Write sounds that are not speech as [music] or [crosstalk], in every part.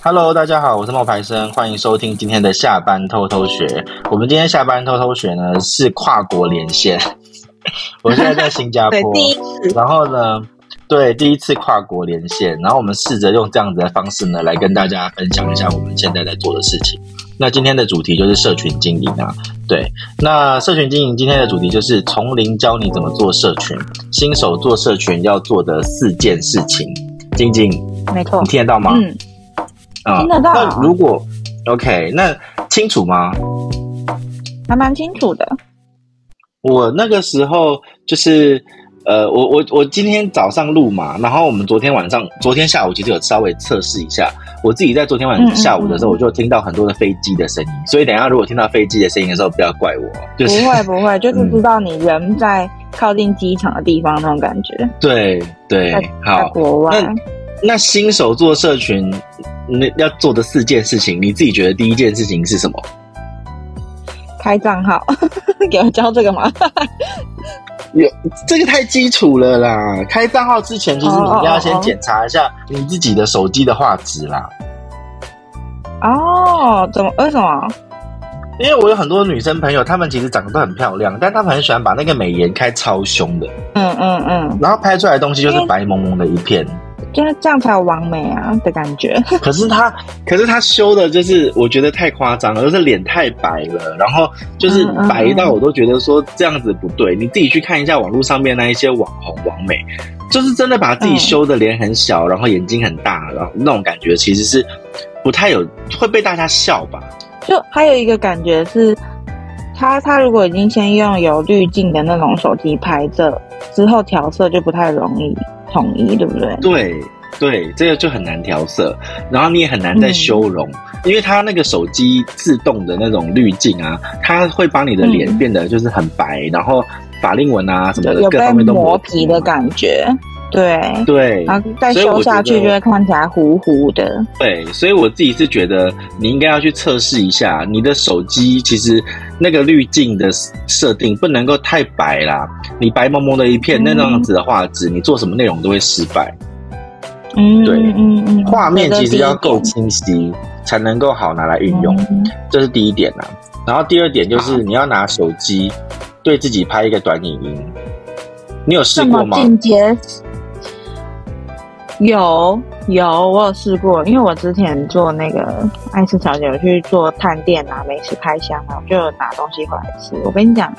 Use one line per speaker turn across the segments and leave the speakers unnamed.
Hello，大家好，我是冒牌生，欢迎收听今天的下班偷偷学。我们今天下班偷偷学呢是跨国连线，[laughs] 我现在在新加坡，[laughs] 然后呢，对，第一次跨国连线，然后我们试着用这样子的方式呢来跟大家分享一下我们现在在做的事情。那今天的主题就是社群经营啊，对，那社群经营今天的主题就是从零教你怎么做社群，新手做社群要做的四件事情。静静，
没错，
你听得到吗？
嗯。
啊、
听得到。
那如果 OK，那清楚吗？
还蛮清楚的。
我那个时候就是，呃，我我我今天早上录嘛，然后我们昨天晚上、昨天下午其实有稍微测试一下。我自己在昨天晚上下午的时候，我就听到很多的飞机的声音，嗯嗯，所以等一下如果听到飞机的声音的时候，不要怪我。就是、
不会 [laughs] 不会，就是知道你人在靠近机场的地方那种感觉。
对对，好。
在国外。
那那新手做社群，那要做的四件事情，你自己觉得第一件事情是什么？
开账号，[laughs] 给我教这个吗？
有这个太基础了啦！开账号之前，其实你一定要先检查一下你自己的手机的画质啦。
哦，怎么？为什么？
因为我有很多女生朋友，她们其实长得都很漂亮，但她们很喜欢把那个美颜开超凶的。嗯嗯嗯。然后拍出来的东西就是白蒙蒙的一片。
就是这样才有完美啊的感觉。[laughs]
可是他，可是他修的，就是我觉得太夸张了，就是脸太白了，然后就是白到我都觉得说这样子不对。嗯嗯，你自己去看一下网络上面那一些网红网美，就是真的把自己修的脸很小，嗯，然后眼睛很大，然后那种感觉其实是不太有会被大家笑吧。
就还有一个感觉是，他他如果已经先用有滤镜的那种手机拍摄，之后调色就不太容易。统一对不对？
对对，这个就很难调色，然后你也很难再修容，嗯、因为它那个手机自动的那种滤镜啊，它会把你的脸变得就是很白，嗯、然后法令纹啊什么的各方面都磨
皮的感觉。对
对，
然后再修下去就会看起来糊糊的。
对，所以我自己是觉得你应该要去测试一下你的手机，其实那个滤镜的设定不能够太白啦，你白蒙蒙的一片，那样子的画质，嗯，你做什么内容都会失败。
嗯，
对，
嗯嗯，
画面其实要够清晰，才能够好拿来运用，嗯，这是第一点啦。然后第二点就是你要拿手机对自己拍一个短影音，你有试过吗？
有有，我有试过，因为我之前做那个爱吃小姐，有去做探店啊、美食开箱啊，我就拿东西回来吃。我跟你讲，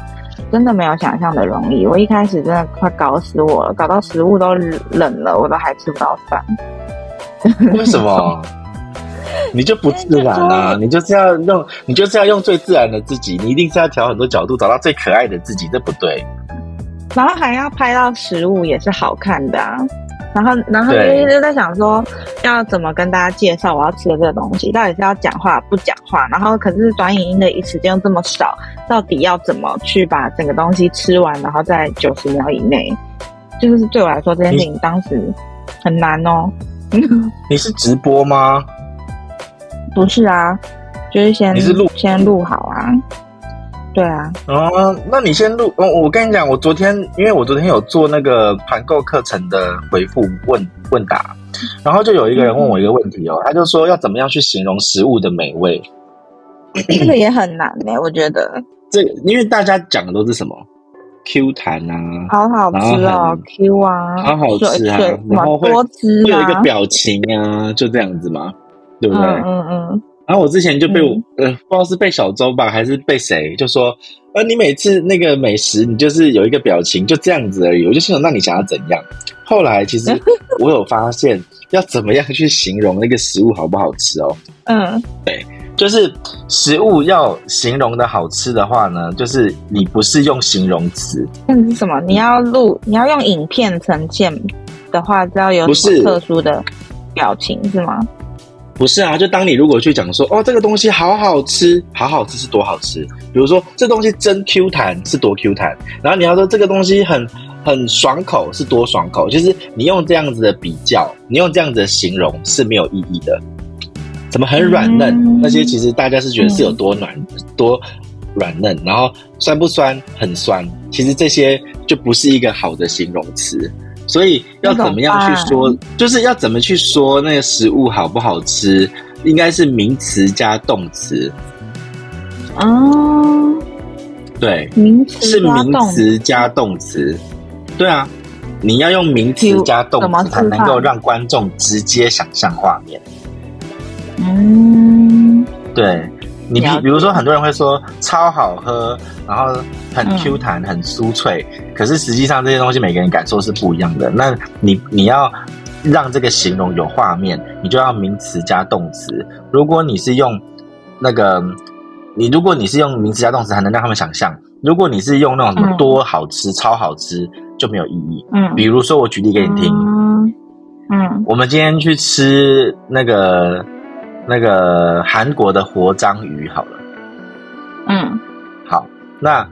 真的没有想象的容易。我一开始真的快搞死我了，搞到食物都冷了，我都还吃不到饭。
为什么？你就不自然啊？你就是要用，你就是要用最自然的自己，你一定是要调很多角度，找到最可爱的自己，这不对。
然后还要拍到食物也是好看的啊。然后，然后就一直在想说，要怎么跟大家介绍我要吃的这个东西，到底是要讲话不讲话？然后，可是短影音的一时间又这么少，到底要怎么去把整个东西吃完？然后在九十秒以内，就是对我来说这件事情当时很难哦。[laughs]
你是直播吗？
不是啊，就是先你是录先录好啊。对啊，
哦，那你先录。哦，我跟你讲，我昨天因为我昨天有做那个团购课程的回复问问答，然后就有一个人问我一个问题哦，嗯、他就说要怎么样去形容食物的美味？
这个也很难呢，我觉得。[coughs]
这因为大家讲的都是什么 Q 弹啊，
好好吃哦，Q 啊，
好好吃啊，然后会，会有一个表情啊，就这样子嘛，对不对？嗯嗯。嗯然后我之前就被我、嗯、呃，不知道是被小周吧，还是被谁，就说，呃，你每次那个美食，你就是有一个表情，就这样子而已。我就心想，那你想要怎样？后来其实 [laughs] 我有发现，要怎么样去形容那个食物好不好吃哦？嗯，对，就是食物要形容的好吃的话呢，就是你不是用形容词，
那是什么？你要录，你要用影片呈现的话，就要有什么特殊的表情是，是吗？
不是啊，就当你如果去讲说，哦，这个东西好好吃，好好吃是多好吃。比如说，这东西真 Q 弹是多 Q 弹。然后你要说这个东西很很爽口是多爽口。就是你用这样子的比较，你用这样子的形容是没有意义的。怎么很软嫩？嗯、那些其实大家是觉得是有多软、嗯、多软嫩，然后酸不酸？很酸。其实这些就不是一个好的形容词。所以要怎么样去说，就是要怎么去说那个食物好不好吃，应该是名词加动词。
哦，
对，
名词
是名词加动词。对啊，你要用名词加动词才能够让观众直接想象画面。
嗯，
对。你比比如说，很多人会说超好喝，然后很 Q 弹、很酥脆，嗯、可是实际上这些东西每个人感受是不一样的。那你你要让这个形容有画面，你就要名词加动词。如果你是用那个，你如果你是用名词加动词，还能让他们想象。如果你是用那种什么多好吃、嗯、超好吃，就没有意义。嗯，比如说我举例给你听。
嗯，嗯
我们今天去吃那个。那个韩国的活章鱼好了，
嗯，
好，那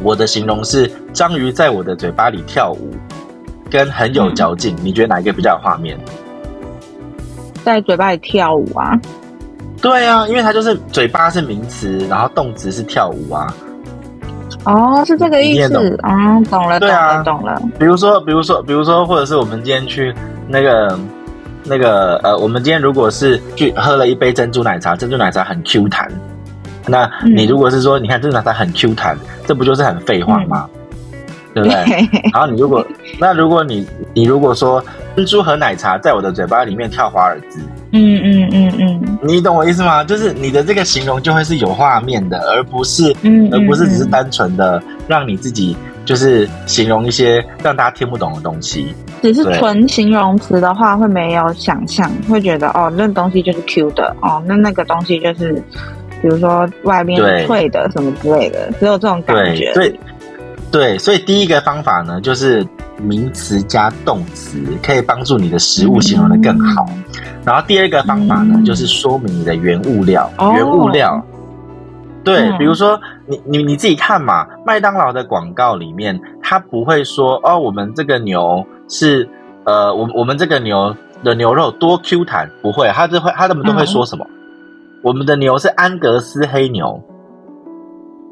我的形容是章鱼在我的嘴巴里跳舞，跟很有嚼劲，嗯、你觉得哪一个比较有画面？
在嘴巴里跳舞啊？
对啊，因为它就是嘴巴是名词，然后动词是跳舞啊。
哦，是这个意思啊、哦，懂了，对啊，懂了。
比如说，比如说，比如说，或者是我们今天去那个。那个呃，我们今天如果是去喝了一杯珍珠奶茶，珍珠奶茶很 Q 弹，那你如果是说，嗯、你看珍珠奶茶很 Q 弹，这不就是很废话吗？嗯、对不对？[laughs] 然后你如果，那如果你你如果说珍珠和奶茶在我的嘴巴里面跳华尔兹，
嗯嗯嗯嗯，
你懂我意思吗？就是你的这个形容就会是有画面的，而不是，
嗯，
而不是只是单纯的让你自己就是形容一些让大家听不懂的东西。
只是纯形容词的话，会没有想象，会觉得哦，那东西就是 Q 的哦，那那个东西就是，比如说外面脆的什么之类的，只有这种感觉。
对，对，所以第一个方法呢，就是名词加动词，可以帮助你的食物形容的更好。嗯、然后第二个方法呢，嗯、就是说明你的原物料，哦、原物料。对，嗯、比如说你你你自己看嘛，麦当劳的广告里面，他不会说哦，我们这个牛。是，呃，我我们这个牛的牛肉多 Q 弹，不会，他就会，他们都会说什么？嗯、我们的牛是安格斯黑牛，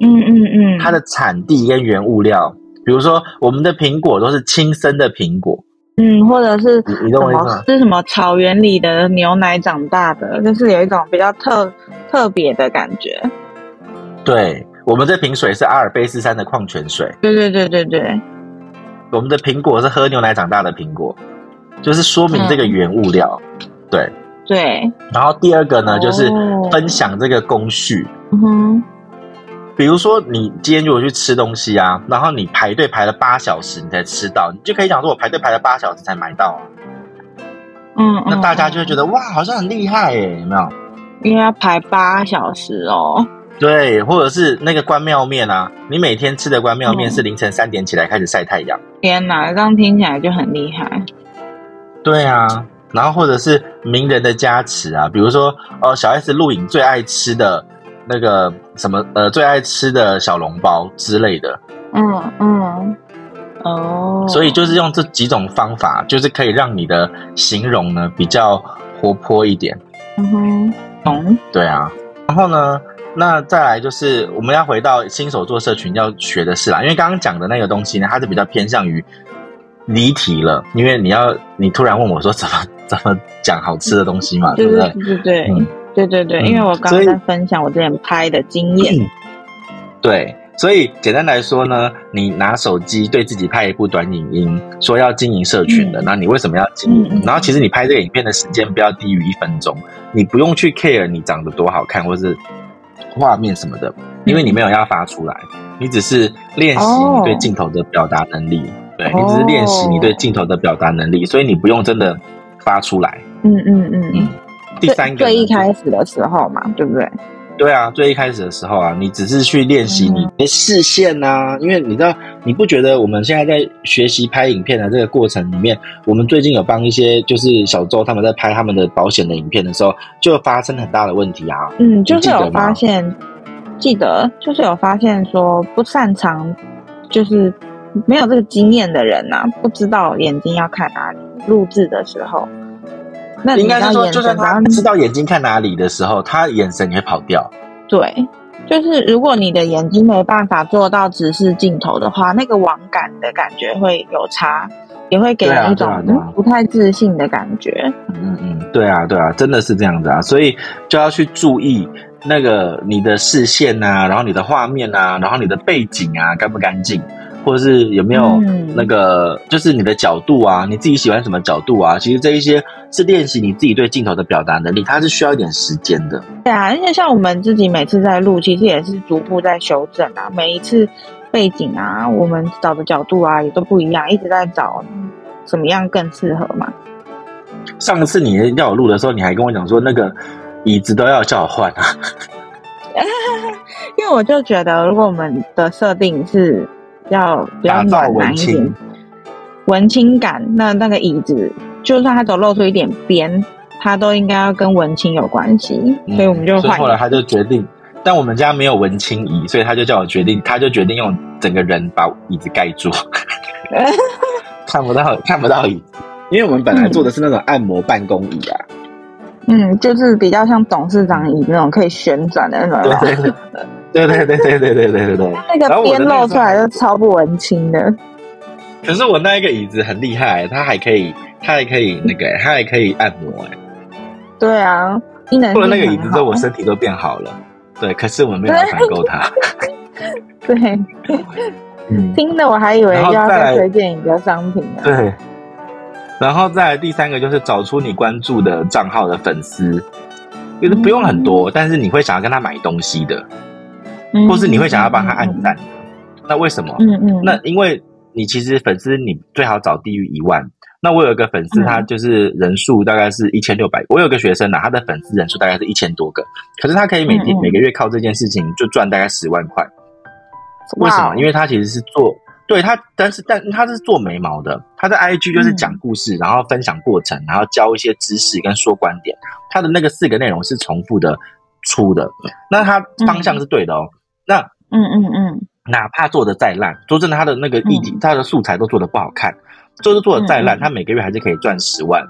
嗯嗯嗯，
它的产地跟原物料，比如说我们的苹果都是亲生的苹果，
嗯，或者是什么是什么草原里的牛奶长大的，就是有一种比较特特别的感觉。
对，我们这瓶水是阿尔卑斯山的矿泉水，
对对对对对。
我们的苹果是喝牛奶长大的苹果，就是说明这个原物料，嗯、对
对。
然后第二个呢，哦、就是分享这个工序。
嗯哼。
比如说，你今天如果去吃东西啊，然后你排队排了八小时，你才吃到，你就可以讲说，我排队排了八小时才买到啊。
嗯。
那大家就会觉得、嗯、哇，好像很厉害耶，有没有？
因为要排八小时哦。
对，或者是那个关庙面啊，你每天吃的关庙面是凌晨三点起来开始晒太阳。
天哪，这样听起来就很厉害。
对啊，然后或者是名人的加持啊，比如说哦，小 S 录影最爱吃的那个什么呃，最爱吃的小笼包之类的。
嗯嗯，哦。
所以就是用这几种方法，就是可以让你的形容呢比较活泼一点。
嗯哼，懂。
对啊，然后呢？那再来就是我们要回到新手做社群要学的事啦，因为刚刚讲的那个东西呢，它是比较偏向于离题了，因为你要你突然问我说怎么 [laughs] 怎么讲好吃的东西嘛，对不对？
对对对，嗯、对对对，因为我刚刚在分享我之前拍的经验。
对，所以简单来说呢，你拿手机对自己拍一部短影音，说要经营社群的，嗯、那你为什么要经营？嗯、然后其实你拍这个影片的时间不要低于一分钟，你不用去 care 你长得多好看，或是。画面什么的，因为你没有要发出来，你只是练习你对镜头的表达能力。Oh. 对，你只是练习你对镜头的表达能力，所以你不用真的发出来。
嗯嗯嗯嗯。
第三个，
最一开始的时候嘛，对不对？
对啊，最一开始的时候啊，你只是去练习你的视线呐、啊，因为你知道，你不觉得我们现在在学习拍影片的这个过程里面，我们最近有帮一些就是小周他们在拍他们的保险的影片的时候，就发生很大的问题啊。
嗯，就是有发现，记得就是有发现说不擅长，就是没有这个经验的人呐、啊，不知道眼睛要看哪里，录制的时候。那
应该是说，就算他知道眼睛看哪里的时候，他眼神也会跑掉。
对，就是如果你的眼睛没办法做到直视镜头的话，那个网感的感觉会有差。也会给人一种不太自信的感觉。
嗯嗯，对啊对啊，真的是这样子啊，所以就要去注意那个你的视线啊，然后你的画面啊，然后你的背景啊，干不干净。或者是有没有那个，就是你的角度啊，你自己喜欢什么角度啊？其实这一些是练习你自己对镜头的表达能力，它是需要一点时间的。
对啊，而且像我们自己每次在录，其实也是逐步在修正啊。每一次背景啊，我们找的角度啊，也都不一样，一直在找怎么样更适合嘛。
上次你要我录的时候，你还跟我讲说那个椅子都要叫我换啊。[laughs]
因为我就觉得，如果我们的设定是。要比较暖男一点，文青感。那那个椅子，就算它走露出一点边，它都应该要跟文青有关系。嗯、所以我们就换。
后来他就决定，但我们家没有文青椅，所以他就叫我决定，他就决定用整个人把椅子盖住，[laughs] 看不到看不到椅子。因为我们本来坐的是那种按摩办公椅啊，
嗯，就是比较像董事长椅那种可以旋转的那种。对对对 [laughs]
对对对对对对对对对，
那个边露出来就超不文青的。
可是我那一个椅子很厉害，它还可以，它还可以那个，它还可以按摩哎。
对啊，功能。
坐了那个椅子之后，我身体都变好了。对，可是我没有团购它。[laughs]
对，嗯，听的我还以为要再推荐一个商品呢。
对，然后再来第三个就是找出你关注的账号的粉丝，就是不用很多，但是你会想要跟他买东西的。或是你会想要帮他按赞，那为什么？嗯嗯，那因为你其实粉丝你最好找低于一万。那我有一个粉丝，他就是人数大概是一千六百。我有个学生呢，他的粉丝人数大概是一千多个，可是他可以每天每个月靠这件事情就赚大概十万块。为什么？因为他其实是做对他，但是但他是做眉毛的，他的 IG 就是讲故事，然后分享过程，然后教一些知识跟说观点。他的那个四个内容是重复的出的，那他方向是对的哦。那嗯嗯嗯，哪怕做的再烂，说真的，他的那个议题，他的素材都做的不好看，就是做的再烂，他每个月还是可以赚十万。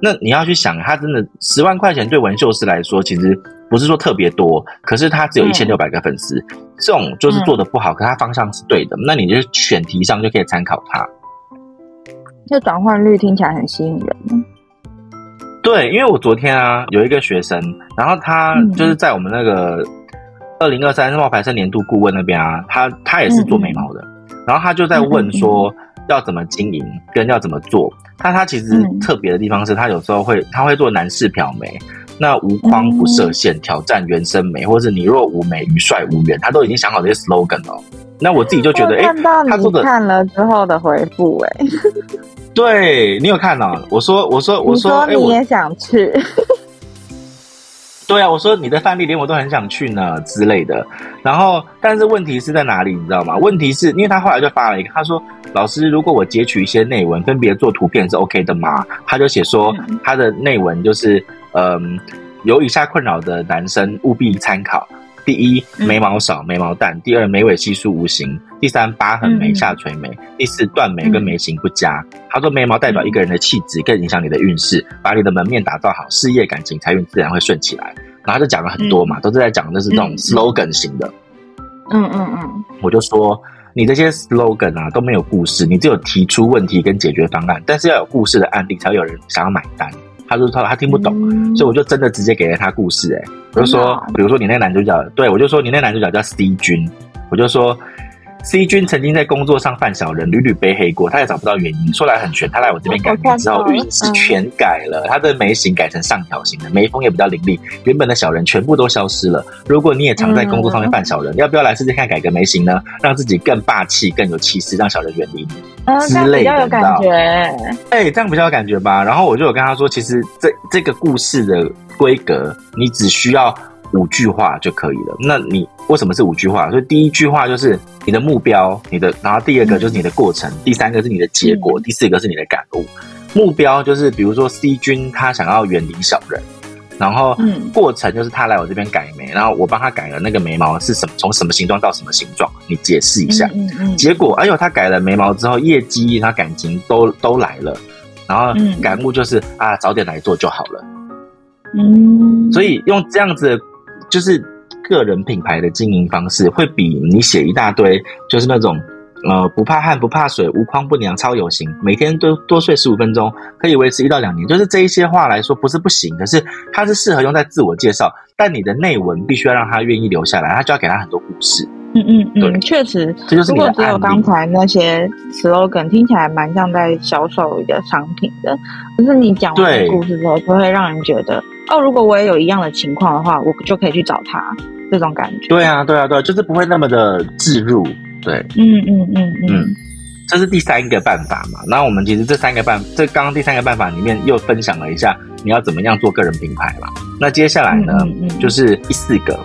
那你要去想，他真的十万块钱对纹绣师来说，其实不是说特别多，可是他只有一千六百个粉丝，这种就是做的不好，可他方向是对的，那你就选题上就可以参考他。
这转换率听起来很吸引人。
对，因为我昨天啊有一个学生，然后他就是在我们那个。二零二三冒牌生年度顾问那边啊，他他也是做眉毛的，嗯、然后他就在问说要怎么经营跟要怎么做。但他其实特别的地方是他有时候会他会做男士漂眉，那无框不设限，嗯、挑战原生眉，或者是你若无眉，与帅无缘，他都已经想好这些 slogan 了。那我自己就觉得，哎，他做的
看了之后的回复，哎，
对你有看哦？我说我说我说
你也想去。
对啊，我说你的范例连我都很想去呢之类的，然后但是问题是在哪里，你知道吗？问题是因为他后来就发了一个，他说：“老师，如果我截取一些内文，分别做图片是 OK 的吗？”他就写说他的内文就是，嗯，有以下困扰的男生务必参考。第一，眉毛少，眉毛淡；第二，眉尾稀疏无形；第三，疤痕眉、下垂眉；第四，断眉跟眉形不佳。他说，眉毛代表一个人的气质，更影响你的运势。把你的门面打造好，事业、感情、财运自然会顺起来。然后他就讲了很多嘛，都是在讲的是这种 slogan 型的。嗯嗯嗯，我就说你这些 slogan 啊都没有故事，你只有提出问题跟解决方案，但是要有故事的案例，才会有人想要买单。他就说他听不懂，嗯、所以我就真的直接给了他故事、欸。哎，我就说，比如说你那个男主角，对，我就说你那个男主角叫 C 君，我就说。C 君曾经在工作上犯小人，屡屡背黑锅，他也找不到原因。说来很玄，他来我这边改名之后，运势全改了，他的眉形改成上挑型的，眉峰也比较凌厉，原本的小人全部都消失了。如果你也常在工作上面犯小人，嗯、要不要来试试看改个眉形呢？让自己更霸气、更有气势，让小人远离你、嗯、之类的。比较有感觉，哎、欸，这样比较有感觉吧。然后我就有跟他说，其实这这个故事的规格，你只需要。五句话就可以了。那你为什么是五句话？所以第一句话就是你的目标，你的，然后第二个就是你的过程，嗯、第三个是你的结果，嗯、第四个是你的感悟。目标就是比如说 C 君他想要远离小人，然后过程就是他来我这边改眉，然后我帮他改了那个眉毛是什么，从什么形状到什么形状，你解释一下。嗯嗯嗯、结果哎呦，他改了眉毛之后，业绩他感情都都来了，然后感悟就是啊，早点来做就好了。嗯，所以用这样子。就是个人品牌的经营方式，会比你写一大堆就是那种呃，不怕汗不怕水，无框不娘超有型，每天都多睡十五分钟，可以维持一到两年。就是这一些话来说，不是不行，可是它是适合用在自我介绍，但你的内文必须要让他愿意留下来，他就要给他很多故事。
嗯嗯嗯，确实，
这就是。如果
只有刚才那些 slogan 听起来蛮像在销售一个商品的，可是你讲完故事之后，就会让人觉得，哦，如果我也有一样的情况的话，我就可以去找他，这种感觉。
对啊，对啊，对啊，就是不会那么的置入。对，
嗯嗯嗯嗯，
这是第三个办法嘛。那我们其实这三个办，这刚刚第三个办法里面又分享了一下，你要怎么样做个人品牌嘛。那接下来呢，嗯嗯嗯就是第四个。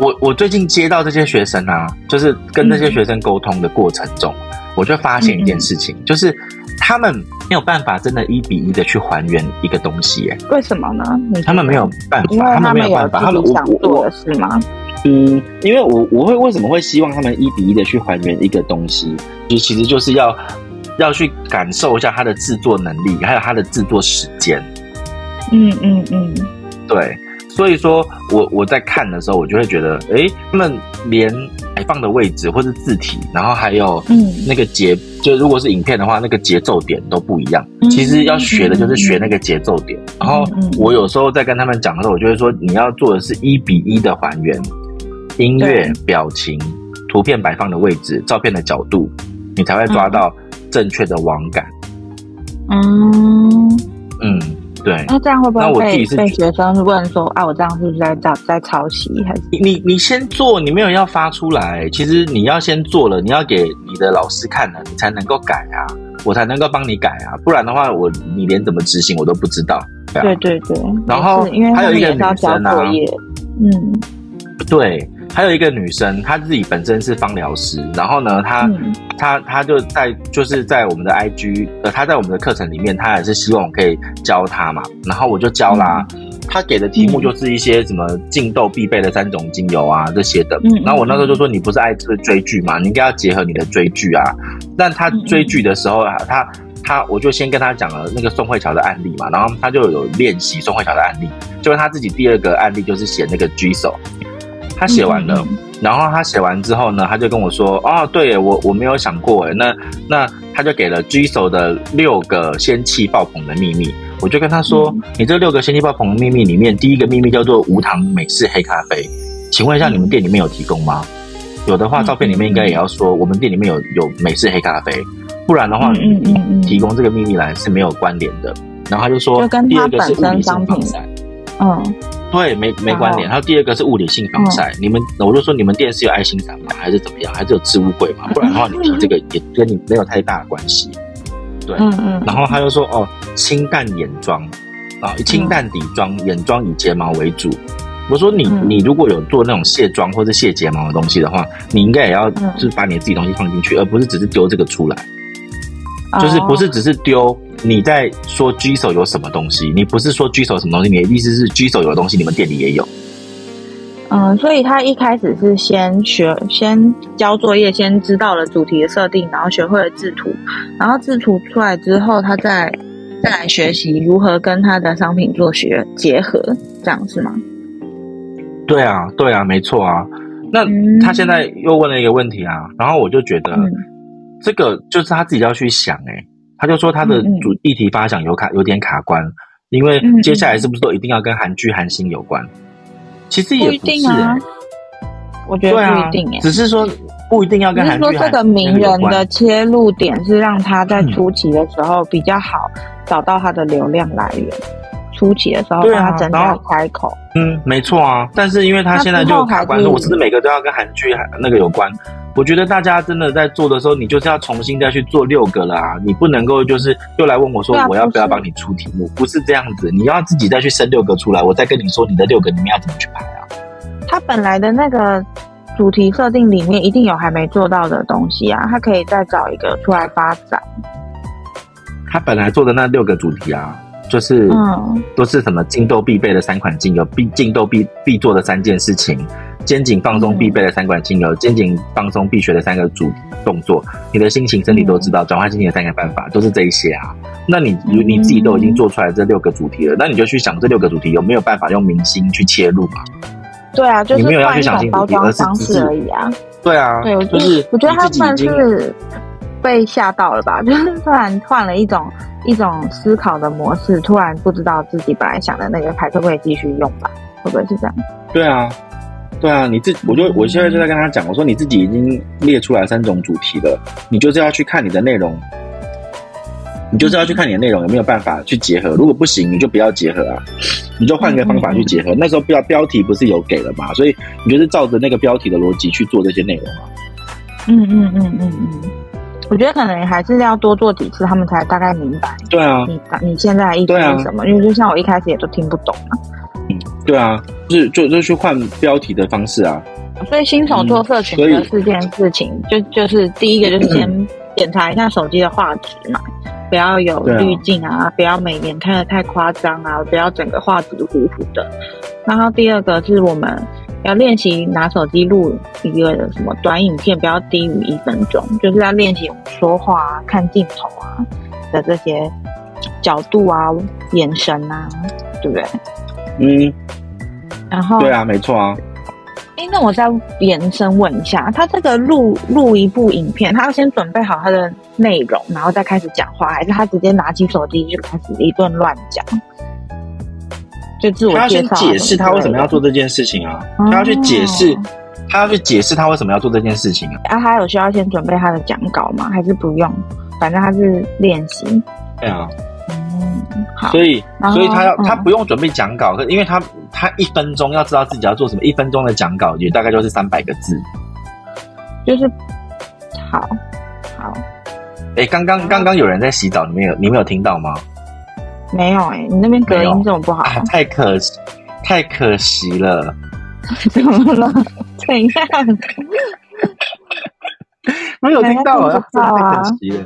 我我最近接到这些学生啊，就是跟这些学生沟通的过程中，嗯、我就发现一件事情，嗯、就是他们没有办法真的一比一的去还原一个东西，哎，
为什么呢？
他们没有办法，他们没有办法，他们
想做的是吗？
嗯，因为我我会为什么会希望他们一比一的去还原一个东西，就其实就是要要去感受一下它的制作能力，还有它的制作时间。
嗯嗯嗯，
对。所以说我我在看的时候，我就会觉得，哎，他们连摆放的位置或是字体，然后还有嗯那个节，嗯、就如果是影片的话，那个节奏点都不一样。嗯、其实要学的就是学那个节奏点。嗯、然后我有时候在跟他们讲的时候，我就会说，你要做的是一比一的还原，音乐、表情、图片摆放的位置、照片的角度，你才会抓到正确的网感。
嗯
嗯。对，
那这样会不会被，那我自己是被学生问说啊？我这样是不是在在在抄袭？还是
你你你先做，你没有要发出来。其实你要先做了，你要给你的老师看了，你才能够改啊，我才能够帮你改啊。不然的话，我你连怎么执行我都不知道。
对，啊、对对对。
然后因为还有一个女生啊，
嗯，
对。还有一个女生，她自己本身是芳疗师，然后呢，她、嗯、她她就在就是在我们的 IG，呃，她在我们的课程里面，她也是希望我可以教她嘛，然后我就教啦。她、嗯、给的题目就是一些什么净痘必备的三种精油啊这些的。嗯，然后我那时候就说，你不是爱追追剧嘛，你应该要结合你的追剧啊。但她追剧的时候啊，她她我就先跟她讲了那个宋慧乔的案例嘛，然后她就有练习宋慧乔的案例，就是她自己第二个案例就是写那个 Giso。他写完了，嗯、然后他写完之后呢，他就跟我说：“哦，对我我没有想过诶，那那他就给了 Giso 的六个仙气爆棚的秘密。”我就跟他说：“嗯、你这六个仙气爆棚的秘密里面，第一个秘密叫做无糖美式黑咖啡，请问一下你们店里面有提供吗？有的话，照片里面应该也要说我们店里面有有美式黑咖啡，不然的话，你提供这个秘密来是没有关联的。”然后他就说：“
就跟他本身商品，嗯。”
对，没没关联。然后第二个是物理性防晒，你们我就说你们店是有爱心伞吗？还是怎么样？还是有置物柜吗？不然的话，你提这个也跟你没有太大的关系。对，嗯嗯。然后他又说哦，清淡眼妆啊，清淡底妆，眼妆以睫毛为主。我说你你如果有做那种卸妆或者卸睫毛的东西的话，你应该也要就是把你自己东西放进去，而不是只是丢这个出来。就是不是只是丢。你在说 Giso 有什么东西？你不是说 Giso 什么东西？你的意思是 Giso 有的东西，你们店里也有？
嗯，所以他一开始是先学，先交作业，先知道了主题的设定，然后学会了制图，然后制图出来之后，他再再来学习如何跟他的商品做学结合，这样是吗？
对啊，对啊，没错啊。那他现在又问了一个问题啊，然后我就觉得、嗯、这个就是他自己要去想哎、欸。他就说他的主议题发想有卡有点卡关，因为接下来是不是都一定要跟韩剧韩星有关？其实也不是啊，
我觉得不一定哎，
只是说不一定要跟韩剧。
只是说这个名人的切入点是让他在初期的时候比较好找到他的流量来源，初期的时候让他真的要开口。
嗯，没错啊，但是因为他现在就卡关，说我是不是每个都要跟韩剧那个有关？我觉得大家真的在做的时候，你就是要重新再去做六个了啊！你不能够就是又来问我说我要不要帮你出题目，不是这样子，你要自己再去生六个出来，我再跟你说你的六个里面要怎么去排啊。
他本来的那个主题设定里面一定有还没做到的东西啊，他可以再找一个出来发展。
他本来做的那六个主题啊，就是嗯，都是什么净痘必备的三款精油，必净痘必必做的三件事情。肩颈放松必备的三款精油，肩颈放松必学的三个主动作，你的心情、身体都知道，转换心情的三个办法都是这一些啊。那你你自己都已经做出来这六个主题了，那你就去想这六个主题有没有办法用明星去切入嘛？
对啊，就是你没有要去想新主题，而是方式而已啊。
对啊，
对，就是我觉得他们是被吓到了吧，[laughs] 就是突然换了一种一种思考的模式，突然不知道自己本来想的那个牌可不可以继续用吧？会不会是这样？
对啊，对啊，你自我就我现在就在跟他讲，我说你自己已经列出来三种主题了，你就是要去看你的内容。你就是要去看你的内容有没有办法去结合，如果不行，你就不要结合啊，你就换个方法去结合。嗯嗯嗯，那时候标标题不是有给了嘛，所以你就是照着那个标题的逻辑去做这些内容啊。
嗯嗯嗯嗯嗯，我觉得可能还是要多做几次，他们才大概明白。
对啊，
你你现在意思是什么？因为就像我一开始也都听不懂嘛。
嗯，对啊，就是就就去换标题的方式啊。
所以新手做社群的四件事情，嗯、就就是第一个就是先 [clears throat] 检查一下手机的画质嘛。不要有滤镜啊，啊！不要美颜看的太夸张啊！不要整个画质糊糊的。然后第二个是我们要练习拿手机录一个什么短影片，不要低于一分钟，就是要练习说话啊、看镜头啊的这些角度啊、眼神啊，对不对？
嗯。
然后。
对啊，没错啊。
哎，那我再延伸问一下，他这个录录一部影片，他要先准备好他的内容，然后再开始讲话，还是他直接拿起手机就开始一顿乱讲？就自我介绍。他要去
解释他为什么要做这件事情啊？他要去解释，他要去解释他为什么要做这件事情啊？
啊，他有需要先准备他的讲稿吗？还是不用？反正他是练习。
对啊。嗯，好。所以，所以他要、嗯、他不用准备讲稿，可因为他他一分钟要知道自己要做什么，一分钟的讲稿也大概就是三百个字。
就是，好，好。
哎、欸，刚刚刚刚有人在洗澡，你们有你没有听到吗？
没有哎、欸，你那边隔音这么不好、啊，
太可惜，太可惜了。[laughs]
怎么了？怎样？[laughs]
没有听到啊，太可惜了。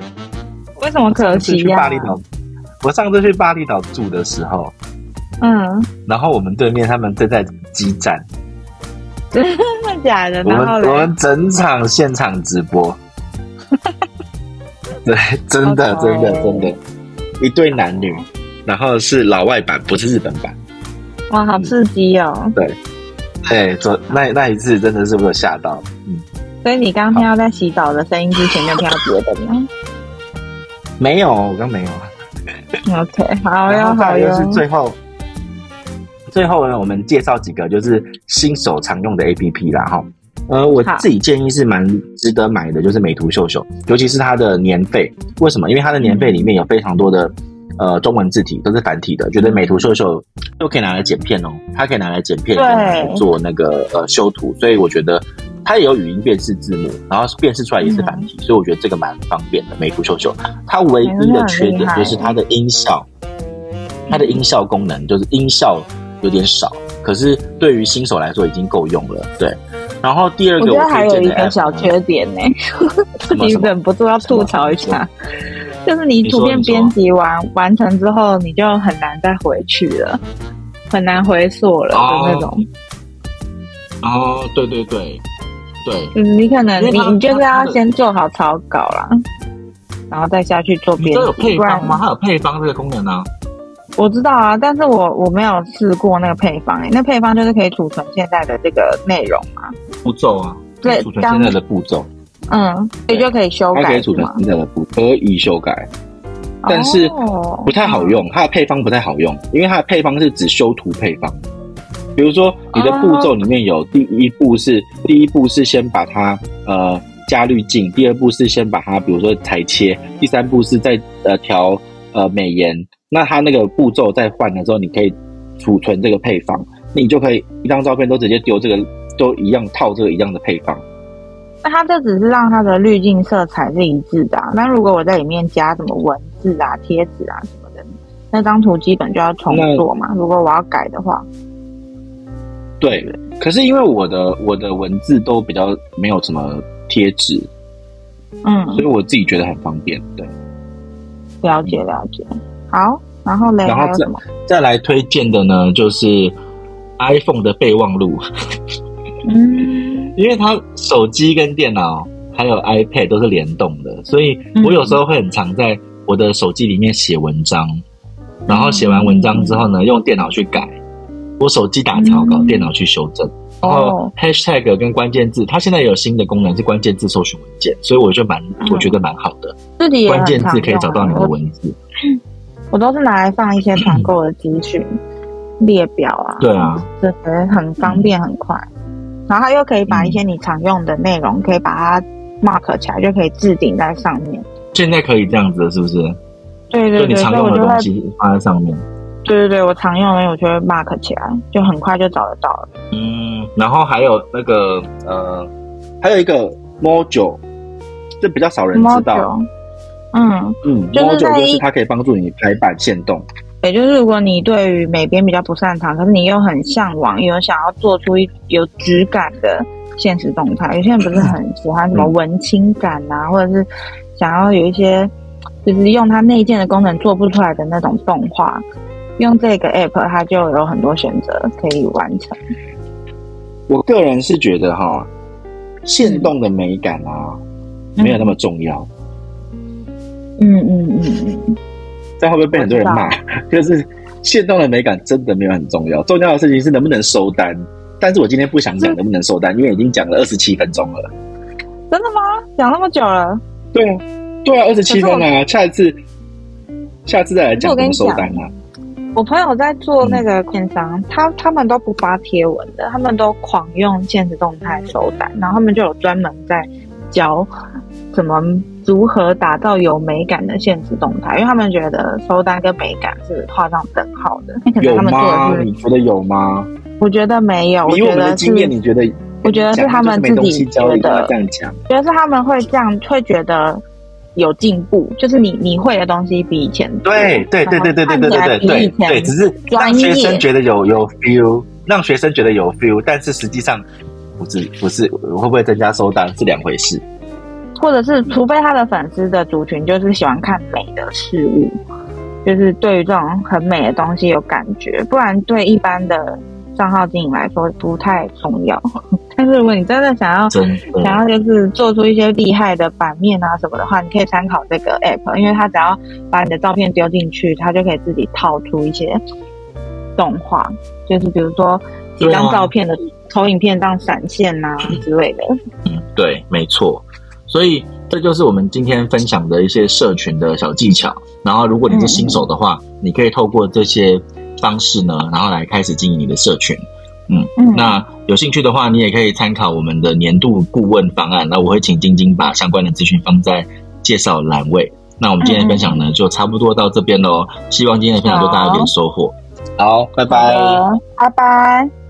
为什么可惜呀、啊？
我上次去巴厘岛住的时候，
嗯，然
后我们对面他们正在激战，
真的假的？
我们我们整场现场直播，[laughs] 对，真的真的真的，一对男女，然后是老外版，不是日本版，
哇，好刺激哦！
嗯、对，哎，昨那那一次真的是被我吓到，嗯。
所以你刚刚听到在洗澡的声音之前，没有听到别的吗？
没有，我刚没有。
OK，好，
然后再就是最后，最后呢，我们介绍几个就是新手常用的 APP 啦，哈。呃，我自己建议是蛮值得买的，就是美图秀秀，尤其是它的年费。为什么？因为它的年费里面有非常多的呃中文字体，都是繁体的。觉得美图秀秀都可以拿来剪片哦，它可以拿来剪片，做那个呃修图，所以我觉得。它也有语音辨识字幕，然后辨识出来也是繁体，嗯，所以我觉得这个蛮方便的。美图秀秀，它唯一的缺点就是它的音效，它的音效功能就是音效有点少，可是对于新手来说已经够用了。对，然后第二个我，
我觉得还有一个小缺点呢，[laughs] [laughs] 你忍不住要吐槽一下，就是你图片编辑完完成之后，你就很难再回去了，很难回溯了的那种。
哦，对对对。对，
嗯，你可能你你就是要先做好草稿啦，然后再下去做编辑。
这有配方吗？它有配方这个功能呢？
我知道啊，但是我我没有试过那个配方诶、欸。那配方就是可以储存现在的这个内容嘛？
步骤啊，对，储存现在的步骤。
嗯，所以就可以修改。
可以储存可以修改，但是不太好用。它的配方不太好用，因为它的配方是只修图配方。比如说，你的步骤里面有第一步是、uh, 第一步是先把它呃加滤镜，第二步是先把它比如说裁切，第三步是再呃调呃美颜。那它那个步骤再换的时候，你可以储存这个配方，你就可以一张照片都直接丢这个，都一样套这个一样的配方。
那它这只是让它的滤镜色彩是一致的、啊。那如果我在里面加什么文字啊、贴纸啊什么的，那张图基本就要重做嘛。如果我要改的话。
对，可是因为我的我的文字都比较没有什么贴纸，
嗯，
所以我自己觉得很方便。对，
了解了解。好，然后呢？
然后再再来推荐的呢，就是 iPhone 的备忘录。
嗯，
因为它手机跟电脑还有 iPad 都是联动的，所以我有时候会很常在我的手机里面写文章，然后写完文章之后呢，用电脑去改。我手机打草稿，嗯、电脑去修正，然后 hashtag 跟关键字，它现在也有新的功能是关键字搜寻文件，所以我就蛮、嗯、我觉得蛮好的。
自己
关键字可以找到你的文字。
我都是拿来放一些团购的资讯列表啊。
对啊，
这个很方便很快，然后它又可以把一些你常用的内容可以把它 mark 起来，就可以置顶在上面。
现在可以这样子了，是不是？
对对对，
就你常用的东西放在上面。
对对对，我常用的，我就会 mark 起来，就很快就找得到了。
嗯，然后还有那个呃，还有一个 module，这比较少人知道。嗯嗯，module 就是它可以帮助你排版限动。
也就是如果你对于美编比较不擅长，可是你又很向往，有想要做出一有质感的现实动态，有些人不是很 [clears throat] 喜欢什么文青感啊，嗯、或者是想要有一些就是用它内建的功能做不出来的那种动画。用这个 app，它就有很多选择可以完成。
我个人是觉得哈，限动的美感啊，嗯、没有那么重要。
嗯嗯嗯嗯，
这样会不会被很多人骂？[laughs] 就是限动的美感真的没有很重要，重要的事情是能不能收单。但是我今天不想讲能不能收单，因为已经讲了二十七分钟了。
真的吗？讲那么久了？
对啊，对啊，二十七分钟啊！下一次，下次再来讲怎么收单啊。
我朋友在做那个电商，嗯、他他们都不发贴文的，他们都狂用现实动态收单，然后他们就有专门在教怎么如何打造有美感的现实动态，因为他们觉得收单跟美感是画上等号的。
有吗？你觉得有吗？
我觉得没有。
以我们的经验，你觉得？
我觉得是他们自己觉得
这样讲，
觉得是他们会这样会觉得。有进步，就是你你会的东西比以前多，
对对对对对对对对对对，只是让学生觉得有有 feel，让学生觉得有 feel，但是实际上不是不是会不会增加收单是两回事，
或者是除非他的粉丝的族群就是喜欢看美的事物，就是对于这种很美的东西有感觉，不然对一般的。账号经营来说不太重要，[laughs] 但是如果你真的想要想要就是做出一些厉害的版面啊什么的话，你可以参考这个 app，因为它只要把你的照片丢进去，它就可以自己套出一些动画，就是比如说几张照片的投影片这样闪现啊之类的。
嗯，对，没错。所以这就是我们今天分享的一些社群的小技巧。然后，如果你是新手的话，嗯、你可以透过这些。方式呢，然后来开始经营你的社群，嗯，嗯，那有兴趣的话，你也可以参考我们的年度顾问方案。那我会请晶晶把相关的资讯放在介绍栏位。那我们今天的分享呢，就差不多到这边喽。希望今天的分享对大家有点收获。好，拜拜，
拜拜。